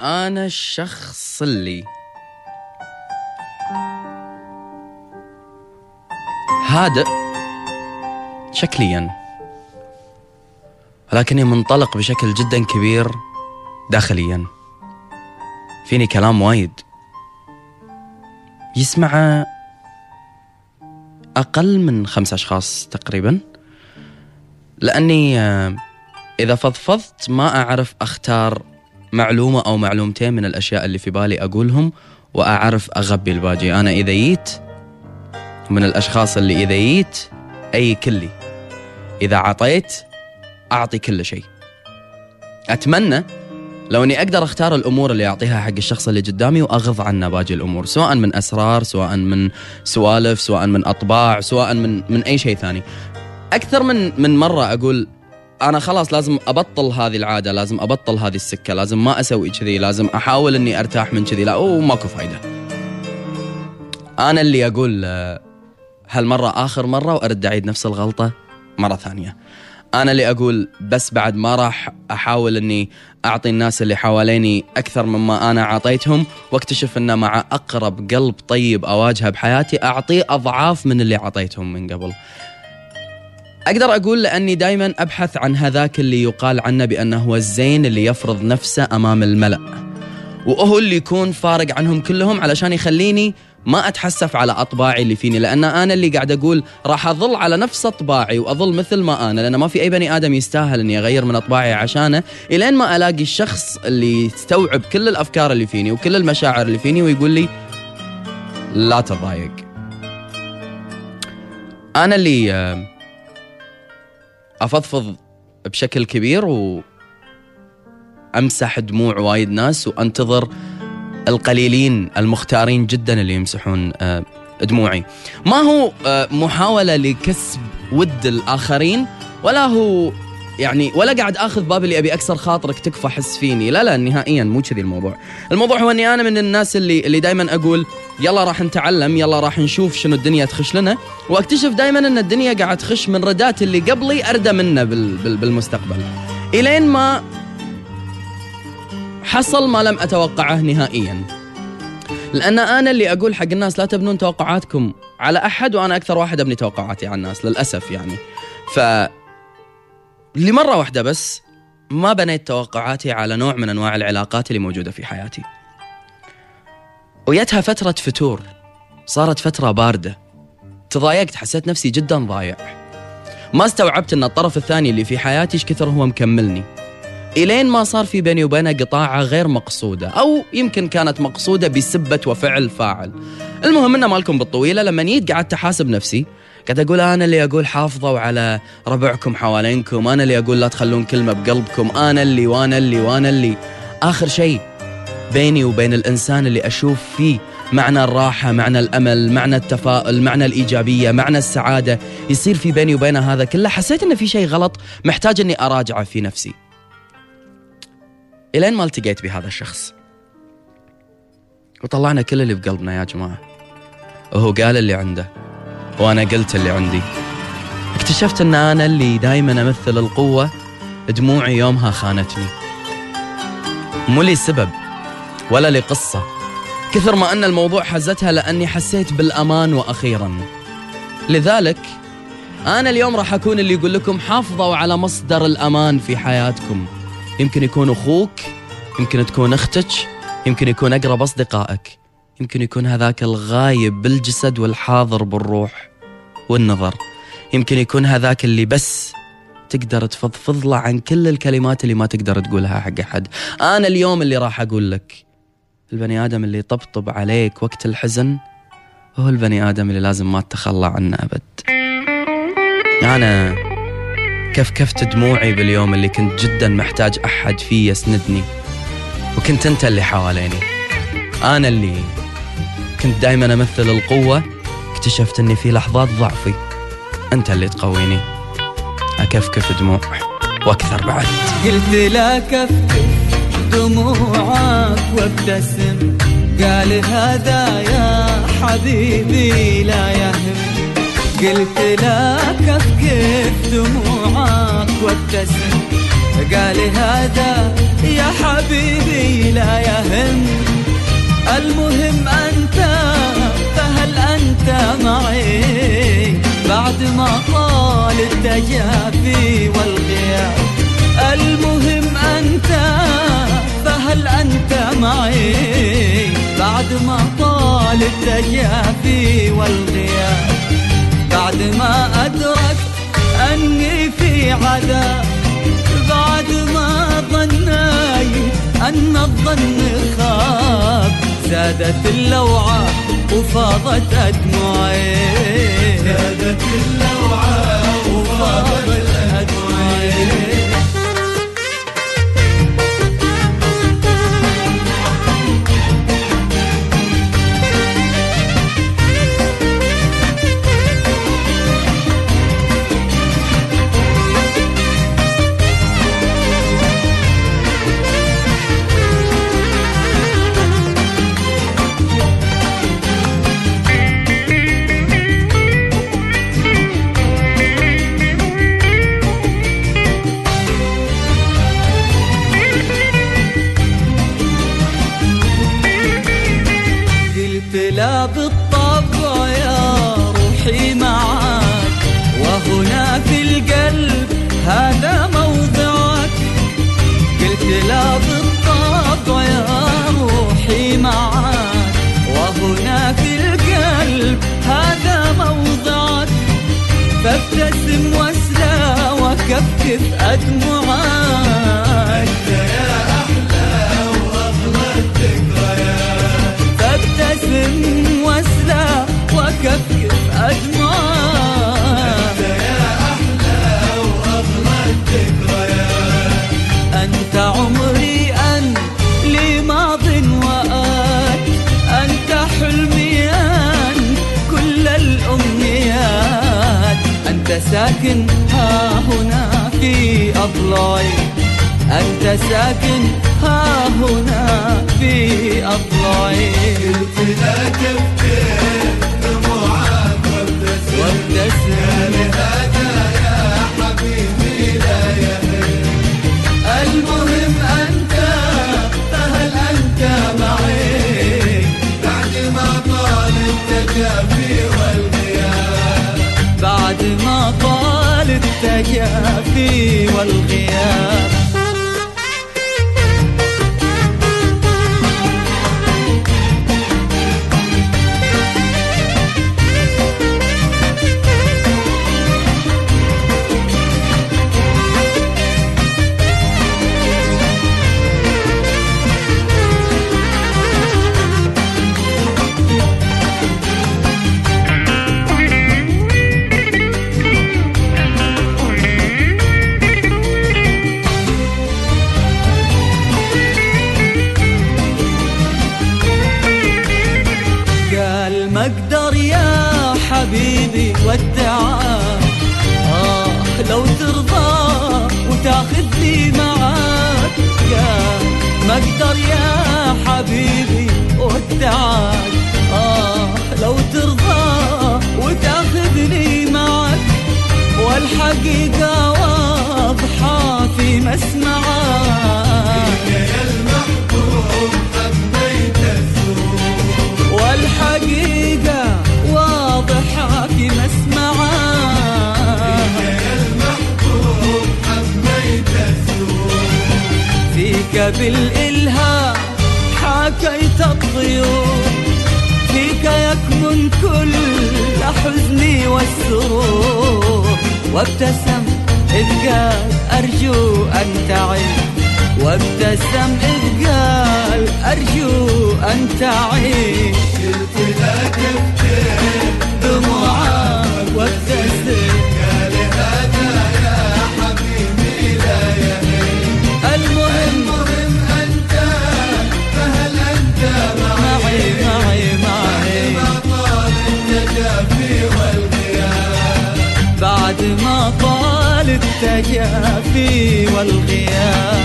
أنا الشخص اللي هادئ شكليا ولكني منطلق بشكل جدا كبير داخليا. فيني كلام وايد. يسمع أقل من خمس أشخاص تقريبا. لأني آه، إذا فضفضت ما أعرف أختار معلومة أو معلومتين من الأشياء اللي في بالي أقولهم وأعرف أغبي الباجي. أنا إذا جيت من الأشخاص اللي إذا جيت أي كلي. إذا عطيت أعطي كل شيء. أتمنى لو إني أقدر أختار الأمور اللي أعطيها حق الشخص اللي قدامي وأغض عنه باقي الأمور سواء من أسرار سواء من سوالف سواء من أطباع سواء من من أي شيء ثاني. أكثر من من مرة أقول أنا خلاص لازم أبطل هذه العادة لازم أبطل هذه السكة لازم ما أسوي كذي لازم أحاول إني أرتاح من كذي لا وماكو فايدة. أنا اللي أقول آه، هالمرة آخر مرة وأرد أعيد نفس الغلطة مرة ثانية. أنا اللي أقول بس بعد ما راح أحاول إني أعطي الناس اللي حواليني أكثر مما أنا أعطيتهم وأكتشف إن مع أقرب قلب طيب أواجهه بحياتي أعطيه أضعاف من اللي أعطيتهم من قبل. أقدر أقول لأني دائما أبحث عن هذاك اللي يقال عنه بأنه هو الزين اللي يفرض نفسه أمام الملأ. وهو اللي يكون فارق عنهم كلهم علشان يخليني ما أتحسف على أطباعي اللي فيني لأن أنا اللي قاعد أقول راح أظل على نفس أطباعي وأظل مثل ما أنا لأن ما في أي بني آدم يستاهل إني أغير من أطباعي عشانه إلين ما ألاقي الشخص اللي يستوعب كل الأفكار اللي فيني وكل المشاعر اللي فيني ويقول لي لا تضايق. أنا اللي آه، أفضفض بشكل كبير و امسح دموع وايد ناس وأنتظر القليلين المختارين جدا اللي يمسحون آه، دموعي. ما هو آه، محاولة لكسب ود الآخرين ولا هو يعني ولا قاعد آخذ باب اللي أبي أكسر خاطرك تكفى حس فيني. لا لا نهائيا مو كذي الموضوع. الموضوع هو أني أنا من الناس اللي اللي دائما أقول يلا راح نتعلم يلا راح نشوف شنو الدنيا تخش لنا. وأكتشف دائما أن الدنيا قاعد تخش من ردات اللي قبلي أردى منه بال بال بالمستقبل. إلين ما حصل ما لم أتوقعه نهائيا. لأن أنا اللي أقول حق الناس لا تبنون توقعاتكم على أحد وأنا أكثر واحد أبني توقعاتي على الناس للأسف يعني. ف لمرة واحدة بس ما بنيت توقعاتي على نوع من أنواع العلاقات اللي موجودة في حياتي. ويتها فترة فتور صارت فترة باردة. تضايقت حسيت نفسي جدا ضايع. ما استوعبت إن الطرف الثاني اللي في حياتي إيش كثر هو مكملني. إلين ما صار في بيني وبينه قطاعة غير مقصودة أو يمكن كانت مقصودة بسبة وفعل فاعل. المهم إنه مالكم بالطويلة لما جيت قعدت أحاسب نفسي. قاعد أقول أنا اللي أقول حافظوا على ربعكم حوالينكم أنا اللي أقول لا تخلون كلمة بقلبكم أنا اللي وأنا اللي وأنا اللي. آخر شيء بيني وبين الإنسان اللي أشوف فيه معنى الراحة معنى الأمل معنى التفاؤل معنى الإيجابية معنى السعادة يصير في بيني وبينه هذا كله حسيت أن في شيء غلط محتاج أني أراجعه في نفسي. إلين ما التقيت بهذا الشخص. وطلعنا كل اللي بقلبنا يا جماعة. وهو قال اللي عنده. وأنا قلت اللي عندي. اكتشفت أن أنا اللي دائما أمثل القوة دموعي يومها خانتني. مو لي سبب ولا لي قصه كثر ما أن الموضوع حزتها لأني حسيت بالأمان وأخيرا. لذلك أنا اليوم راح أكون اللي يقول لكم حافظوا على مصدر الأمان في حياتكم. يمكن يكون أخوك يمكن تكون أختك يمكن يكون أقرب أصدقائك. يمكن يكون هذاك الغايب بالجسد والحاضر بالروح والنظر. يمكن يكون هذاك اللي بس تقدر تفضفض له عن كل الكلمات اللي ما تقدر تقولها حق أحد. أنا اليوم اللي راح أقول لك البني آدم اللي طبطب عليك وقت الحزن هو البني آدم اللي لازم ما تتخلى عنه أبد. أنا كفكفت دموعي باليوم اللي كنت جدا محتاج أحد فيه يسندني وكنت أنت اللي حواليني. أنا اللي كنت دايما أمثل القوة اكتشفت أني في لحظات ضعفي. أنت اللي تقويني. أكفكف دموع وأكثر بعد. قلت لا كفكف دموعك وابتسم. قال هذا يا حبيبي لا يهم. قلت لا كفكف دموعك وابتسم. قال هذا يا حبيبي لا يهم. المهم أنت فهل أنت معي؟ بعد ما طال التجافي والغياب المهم أنت فهل أنت معي؟ بعد ما طال التجافي والغياب بعد ما أدركت أني في عذاب بعد ما ظنيت أن الظن خاب. زادت اللوعة وفاضت أدمعي. زادت اللوعة وفاضت فابتسم واسلى وكفكف أدمعك ساكن ها هنا في أضلاعي أنت ساكن ها هنا في أضلاعي قلت لا تبكي طال التجافي والغياب. ودعك آه لو ترضى وتاخذني معك قال ما أقدر يا حبيبي ودعك بالإلهام حكيت الطيور فيك يكمن كل حزني والسرور. وابتسم إذ قال أرجو أن تعد وابتسم إذ قال أرجو أن تعيش قلت تبكي دموعك طال التجافي والغياب.